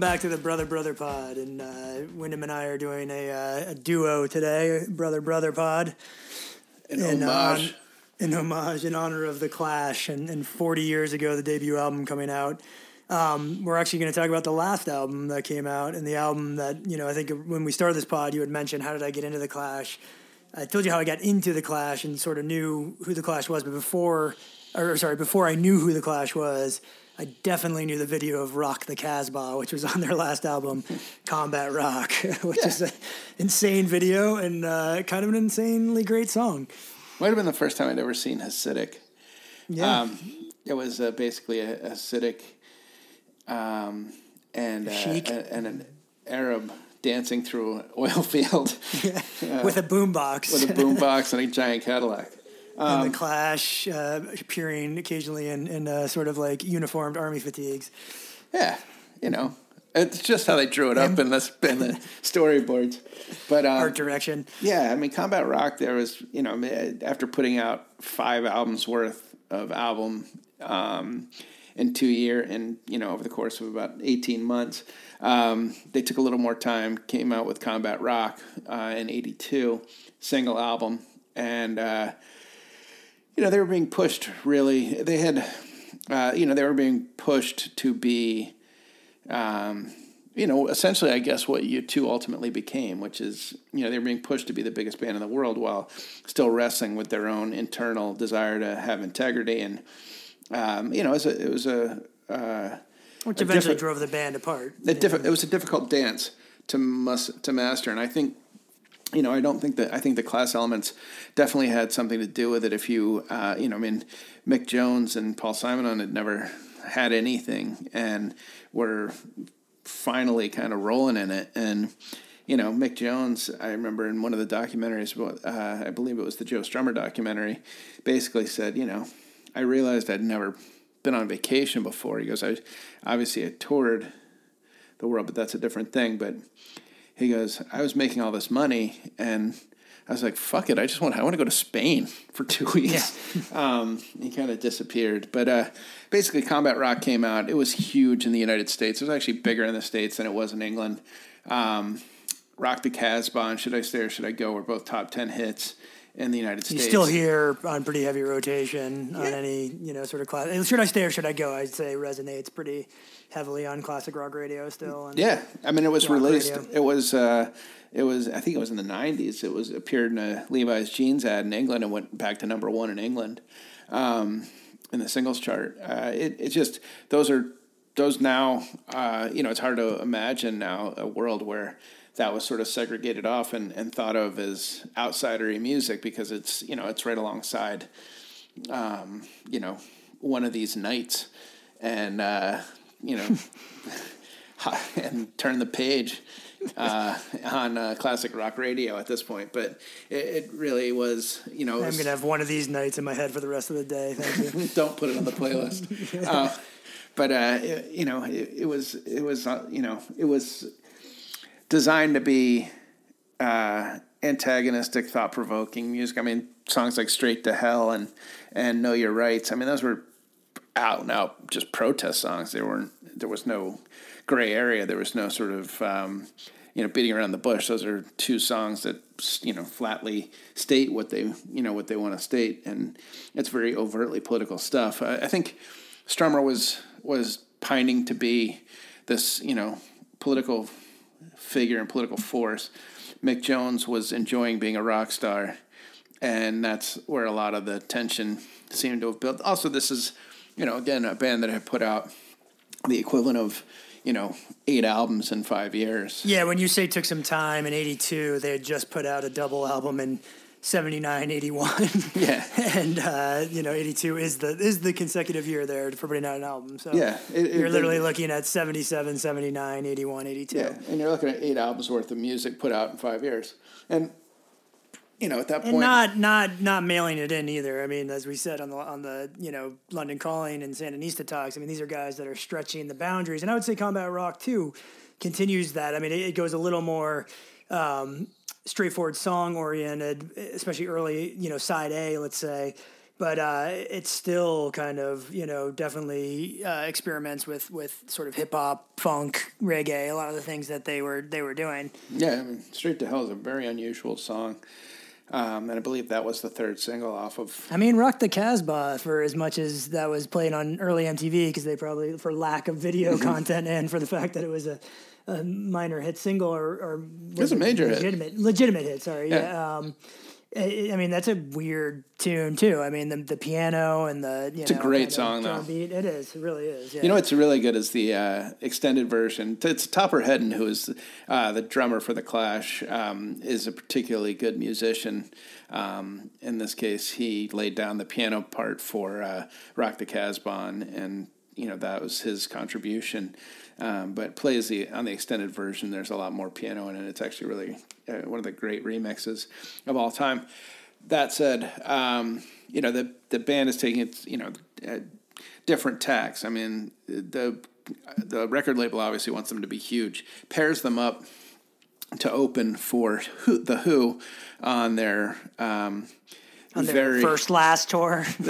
Welcome back to the Brother Brother Pod, and uh, Wyndham and I are doing a, uh, a duo today, Brother Brother Pod, An in, uh, homage. in homage in honor of the Clash and, and 40 years ago, the debut album coming out. Um, we're actually going to talk about the last album that came out, and the album that you know I think when we started this pod, you had mentioned how did I get into the Clash. I told you how I got into the Clash and sort of knew who the Clash was, but before, or sorry, before I knew who the Clash was, I definitely knew the video of Rock the Casbah, which was on their last album, Combat Rock, which is an insane video and uh, kind of an insanely great song. Might have been the first time I'd ever seen Hasidic. Yeah. Um, it was uh, basically a, Hasidic um, and uh, a- and an Arab dancing through an oil field with a boombox. with a boombox and a giant Cadillac. Um, and the Clash uh, appearing occasionally in, in uh, sort of like uniformed army fatigues. Yeah, you know, it's just how they drew it up in the in the storyboards. But um, Art direction. Yeah, I mean, Combat Rock. There was, you know, after putting out five albums worth of album um, in two year, and you know, over the course of about eighteen months, um, they took a little more time. Came out with Combat Rock uh, in '82, single album, and uh, you know, they were being pushed. Really, they had, uh, you know, they were being pushed to be um, you know, essentially, I guess what U2 ultimately became, which is, you know, they were being pushed to be the biggest band in the world while still wrestling with their own internal desire to have integrity. And, um, you know, it was a, it was a, uh, Which a eventually drove the band apart. it was a difficult dance to mus- to master, and I think you know I don't think that I think the class elements definitely had something to do with it. If you uh, you know, I mean, Mick Jones and Paul Simonon had never had anything, and were finally kind of rolling in it, and. You know, Mick Jones, I remember in one of the documentaries, uh, I believe it was the Joe Strummer documentary, basically said, you know, I realized I'd never been on vacation before. He goes, I obviously I toured the world, but that's a different thing. But he goes, I was making all this money, and I was like, "Fuck it, I just want I want to go to Spain for two weeks." um, he kind of disappeared, but uh, basically, Combat Rock came out. It was huge in the United States. It was actually bigger in the states than it was in England. Um, Rock the Casbah and Should I Stay or Should I Go were both top ten hits in the United You States. still here on pretty heavy rotation on any you know sort of class. Should I stay or should I go? I'd say resonates pretty heavily on classic rock radio still. And Yeah, I mean, it was released. radio. It was. Uh, it was. I think it was in the '90s. It was appeared in a Levi's jeans ad in England and went back to number one in England, um, in the singles chart. Uh, it it just those are those now. Uh, you know, it's hard to imagine now a world where that was sort of segregated off and, and thought of as outsidery music because it's you know it's right alongside um, you know one of these nights and uh, you know and turn the page uh, on uh, classic rock radio at this point. But it, it really was, you know, I'm was- gonna have one of these nights in my head for the rest of the day. Thank you. don't put it on the playlist. uh, but uh, it, you know, it, it was it was uh, you know it was designed to be uh, antagonistic, thought provoking music. I mean, songs like "Straight to Hell" and and "Know Your Rights." I mean, those were out and out just protest songs. There weren't there was no gray area. There was no sort of um, you know beating around the bush. Those are two songs that you know flatly state what they you know what they want to state, and it's very overtly political stuff. I, I think Strummer was was pining to be this you know political figure and political force. Mick Jones was enjoying being a rock star, and that's where a lot of the tension seemed to have built. Also, this is, you know, again a band that had put out the equivalent of, you know, eight albums in five years. Yeah, when you say took some time in '82, they had just put out a double album in '79, '81. Yeah. and uh, you know, '82 is the is the consecutive year there for putting out an album. So Yeah, it- it- you're literally it- looking at '77, '79, '81, '82. Yeah, and you're looking at eight albums worth of music put out in five years, and you know, at that and point, not not not mailing it in either. I mean, as we said on the on the you know London Calling and Sandinista talks. I mean, these are guys that are stretching the boundaries, and I would say Combat Rock too continues that. I mean, it goes a little more um, straightforward song oriented, especially early you know side A, let's say. But uh, it's still kind of you know definitely uh, experiments with with sort of hip hop, funk, reggae, a lot of the things that they were they were doing. yeah, I mean, Straight to Hell is a very unusual song. Um, and I believe that was the third single off of. I mean, Rock the Casbah for as much as that was played on early MTV because they probably for lack of video Mm-hmm. content and for the fact that it was a, a minor hit single or, or was a major hit. legitimate legitimate hit. Sorry, yeah. Yeah. Um, I mean, that's a weird tune too. I mean, the the piano and the you It's a great song, though. Beat. It is. It really is. Yeah. You know what's really good is the uh, extended version. It's Topper Headon, who is uh, the drummer for the Clash, um, is a particularly good musician. Um, in this case, he laid down the piano part for uh, Rock the Casbah, and you know that was his contribution. Um, but plays the on the extended version. There's a lot more piano in it. It's actually really uh, one of the great remixes of all time. That said, um, you know the the band is taking its you know uh, different tacks. I mean the the record label obviously wants them to be huge, pairs them up to open for Who, the Who on their um, on their very first last tour.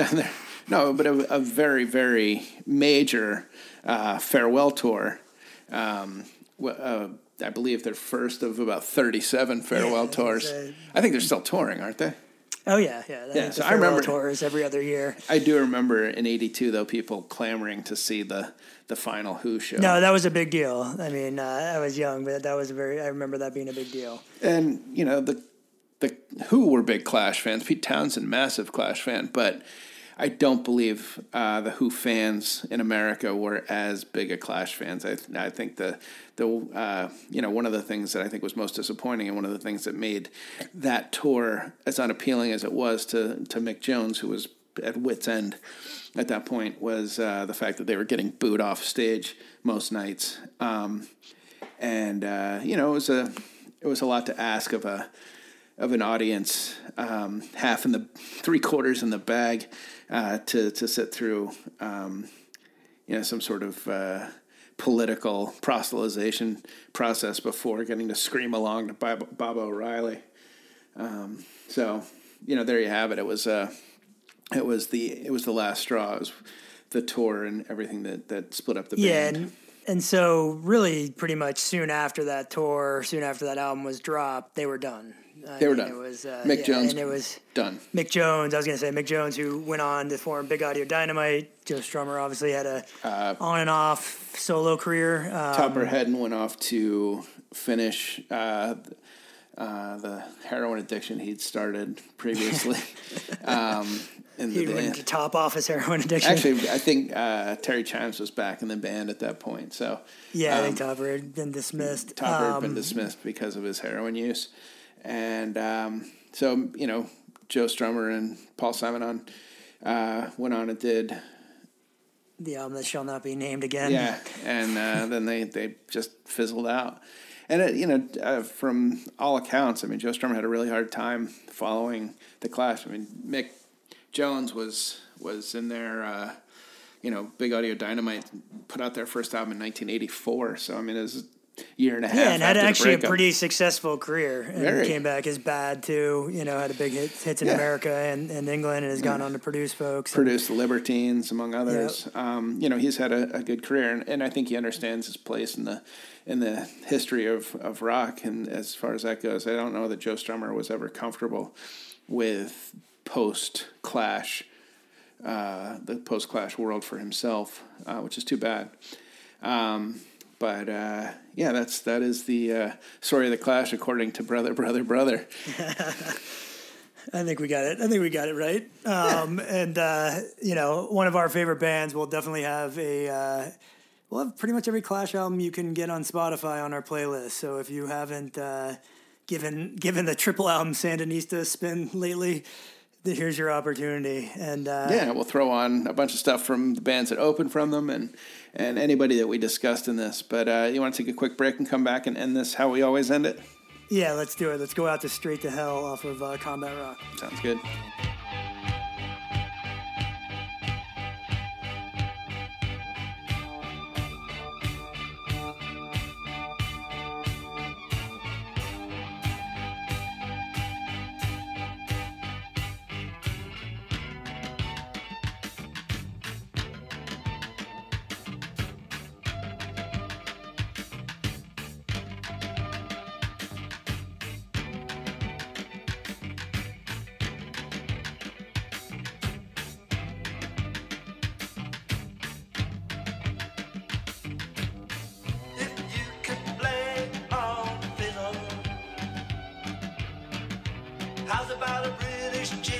no, but a, a very very major uh, farewell tour. Um, uh, I believe their first of about thirty-seven farewell Yeah, tours. it's, uh, I think they're still touring, aren't they? Oh yeah, yeah. Yeah, the so I remember- tours every other year. I do remember in '82 though people clamoring to see the the final Who show. No, that was a big deal. I mean, uh, I was young, but that was a very. I remember that being a big deal. and you know the the Who were big Clash fans. Pete Townshend, massive Clash fan, but I don't believe uh, the Who fans in America were as big a Clash fans. I I think the the uh, you know one of the things that I think was most disappointing, and one of the things that made that tour as unappealing as it was to to Mick Jones, who was at wit's end at that point, was uh, the fact that they were getting booed off stage most nights. Um, and uh, you know it was a it was a lot to ask of a of an audience um, half in the three quarters in the bag uh, to to sit through um, you know some sort of uh, political proselytization process before getting to scream along to Bob, Bob O'Riley. Um, so you know there you have it. It was uh, it was the it was the last straw. It was the tour and everything that that split up the Yeah, band. and, and so really, pretty much soon after that tour, soon after that album was dropped, they were done. I They were done. It was uh, Mick yeah, Jones and it was Done. Mick Jones. I was gonna say Mick Jones, who went on to form Big Audio Dynamite. Joe Strummer obviously had a Uh, on and off solo career. Um, Topper Headon went off to finish uh, uh, the heroin addiction he'd started previously. um, in the he went band. to top off his heroin addiction. Actually, I think uh, Terry Chimes was back in the band at that point. So yeah, I think um, Topper had been dismissed. Topper had been Um, dismissed because of his heroin use, and um, so you know Joe Strummer and Paul Simonon uh, went on and did the album that shall not be named again. Yeah, and uh, then they, they just fizzled out. And it, you know, uh, from all accounts, I mean, Joe Strummer had a really hard time following the Clash. I mean, Mick Jones was was in there. Uh, you know, Big Audio Dynamite put out their first album in 1984. So I mean, it was year and a half. Yeah, and had actually a pretty successful career. And Very. came back as bad too. You know, had a big hit, hits in Yeah. America and, and England, and has gone on to produce folks. produced the Libertines, among others. Um, you know, he's had a, a good career, and, and I think he understands his place in the in the history of, of rock. And as far as that goes, I don't know that Joe Strummer was ever comfortable with post Clash, uh, the post Clash world for himself, uh, which is too bad. Um, but uh, yeah, that's that is the uh, story of the Clash according to Brother, Brother, Brother. I think we got it. I think we got it right. Um, And uh, you know, one of our favorite bands will definitely have a. Uh, we'll have pretty much every Clash album you can get on Spotify on our playlist. So if you haven't uh, given given the triple album Sandinista a spin lately, here's your opportunity. And uh, Yeah, we'll throw on a bunch of stuff from the bands that opened from them and and anybody that we discussed in this. But uh, you want to take a quick break and come back and end this how we always end it? Yeah, let's do it. Let's go out to Straight to Hell off of uh, Combat Rock. Sounds good. A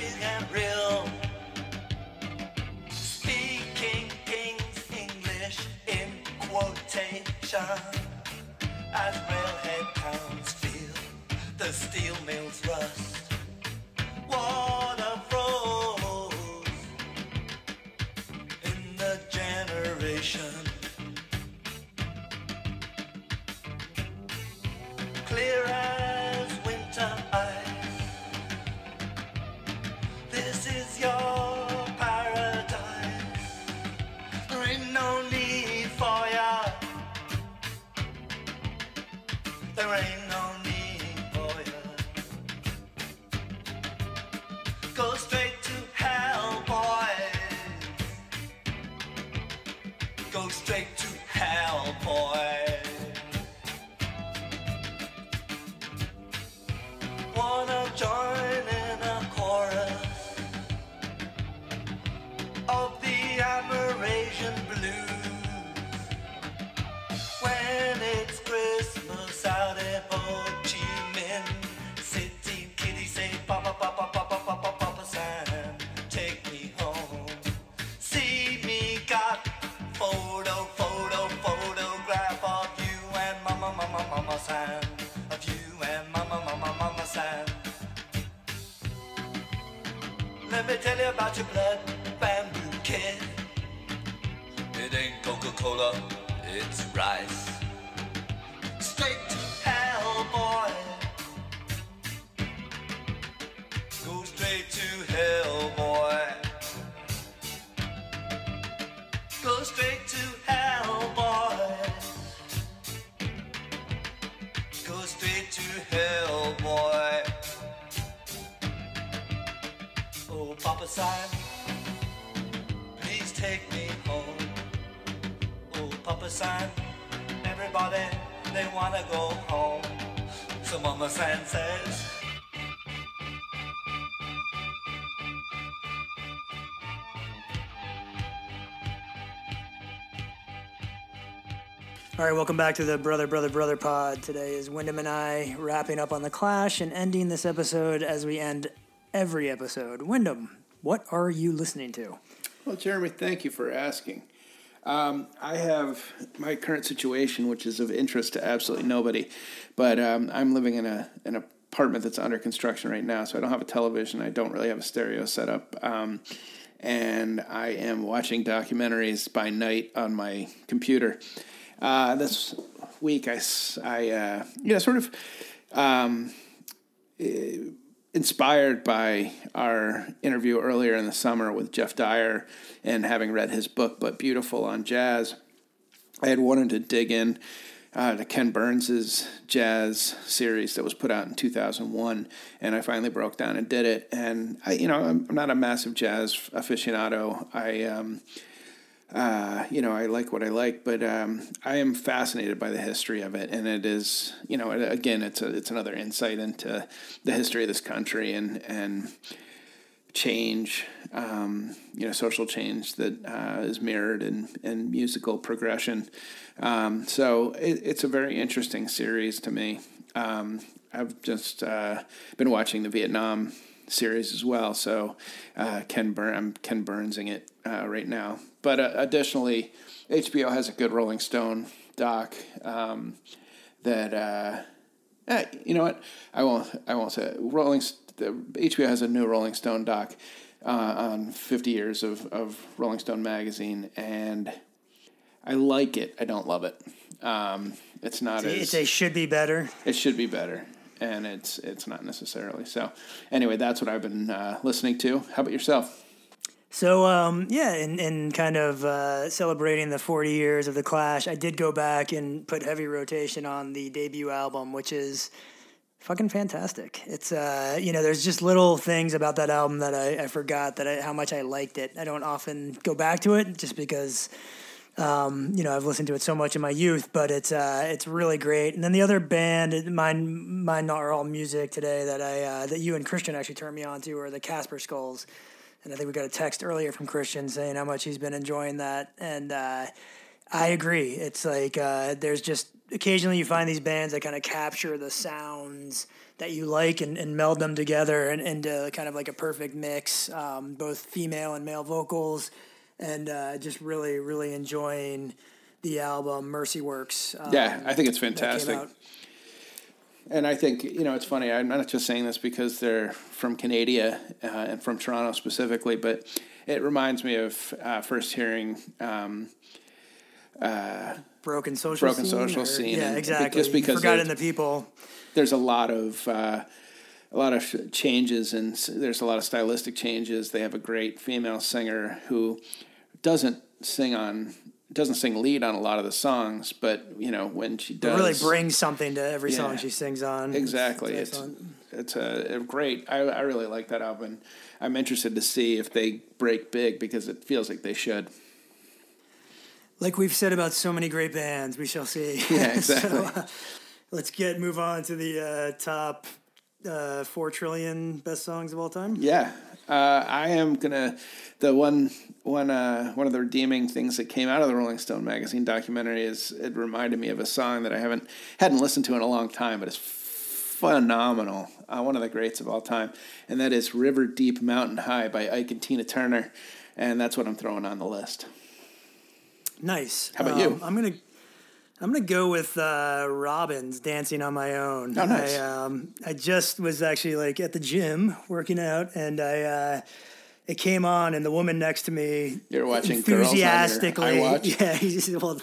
Let me tell you about your blood All right, welcome back to the Brother, Brother, Brother pod. Today is Wyndham and I wrapping up on The Clash and ending this episode as we end every episode. Wyndham, what are you listening to? Well, Jeremy, thank you for asking. Um, I have my current situation, which is of interest to absolutely nobody, but um, I'm living in a an apartment that's under construction right now, so I don't have a television. I don't really have a stereo setup, um, and I am watching documentaries by night on my computer. Uh, this week, I, uh, you know, sort of um, inspired by our interview earlier in the summer with Geoff Dyer and having read his book, But Beautiful on Jazz, I had wanted to dig in uh, to Ken Burns's jazz series that was put out in 2001, and I finally broke down and did it. And I, you know, I'm, I'm not a massive jazz aficionado. I, um, uh, you know, I like what I like, but um, I am fascinated by the history of it, and it is, you know, again, it's a, it's another insight into the history of this country and and change, um, you know, social change that uh, is mirrored in in musical progression. Um, so it, it's a very interesting series to me. Um, I've just uh, been watching the Vietnam series as well. So uh, Ken Burn, I'm Ken Burnsing it uh, right now. But uh, additionally, HBO has a good Rolling Stone doc um, that uh, eh, you know what I won't I won't say it. Rolling HBO has a new Rolling Stone doc uh, on 50 years of of Rolling Stone magazine and. I like it. I don't love it. Um, it's not as It's a should be better. it should be better. And it's it's not necessarily so. Anyway, that's what I've been uh, listening to. How about yourself? So um, yeah, in, in kind of uh, celebrating the 40 years of the Clash, I did go back and put heavy rotation on the debut album, which is fucking fantastic. It's uh, you know, there's just little things about that album that I, I forgot that I, how much I liked it. I don't often go back to it just because. Um, you know, I've listened to it so much in my youth, but it's uh, it's really great. And then the other band, mine, mine are all music today that I uh, that you and Christian actually turned me on to, are the Casper Skulls. And I think we got a text earlier from Christian saying how much he's been enjoying that. And uh, I agree. It's like uh, there's just occasionally you find these bands that kind of capture the sounds that you like and, and meld them together and into kind of like a perfect mix, um, both female and male vocals. And uh, just really, really enjoying the album Mercy Works. Um, Yeah, I think it's fantastic. And I think you know it's funny. I'm not just saying this because they're from Canada uh, and from Toronto specifically, but it reminds me of uh, first hearing um, Broken social Broken scene, social or- scene, Yeah, and exactly. just because Forgotten the people. there's a lot of uh, a lot of changes and there's a lot of stylistic changes. They have a great female singer who doesn't sing on doesn't sing lead on a lot of the songs, but you know when she does, really brings something to every song she sings on. exactly. It's It's it's a, a great. I, I really like that album. I'm interested to see if they break big because it feels like they should. Like we've said about so many great bands, we shall see. Yeah, exactly. so, uh, let's get move on to the uh, top uh, four trillion best songs of all time. Yeah, uh, I am gonna. The one one uh, one of the redeeming things that came out of the Rolling Stone magazine documentary is it reminded me of a song that I haven't hadn't listened to in a long time, but it's phenomenal. Uh, one of the greats of all time, and that is "River Deep Mountain High" by Ike and Tina Turner, and that's what I'm throwing on the list. Nice. How about you? I'm gonna. I'm gonna go with uh, Robyn's dancing on my own. Oh, nice. I, um, I just was actually like at the gym working out, and I uh, it came on, and the woman next to me You're watching Girls on your enthusiastically. Yeah, said, well,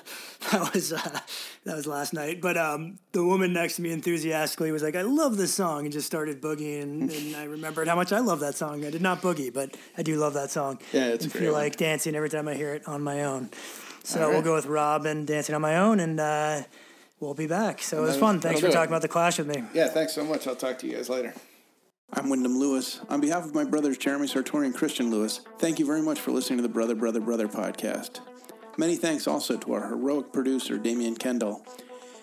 that was uh, that was last night. But um, the woman next to me enthusiastically was like, "I love this song," and just started boogieing. And I remembered how much I love that song. I did not boogie, but I do love that song. Yeah, it's great feel one. like dancing every time I hear it on my own. So All we'll go with Robyn dancing on my own, and uh, we'll be back. So it was fun. Thanks for do it. talking about the Clash with me. Yeah, thanks so much. I'll talk to you guys later. I'm Wyndham Lewis. On behalf of my brothers Jeremy Sartori and Christian Lewis, thank you very much for listening to the Brother, Brother, Brother podcast. Many thanks also to our heroic producer, Damian Kendall,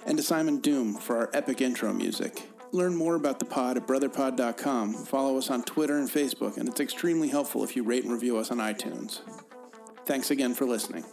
and to Simon Doom for our epic intro music. Learn more about the pod at brotherpod.com. Follow us on Twitter and Facebook, and it's extremely helpful if you rate and review us on iTunes. Thanks again for listening.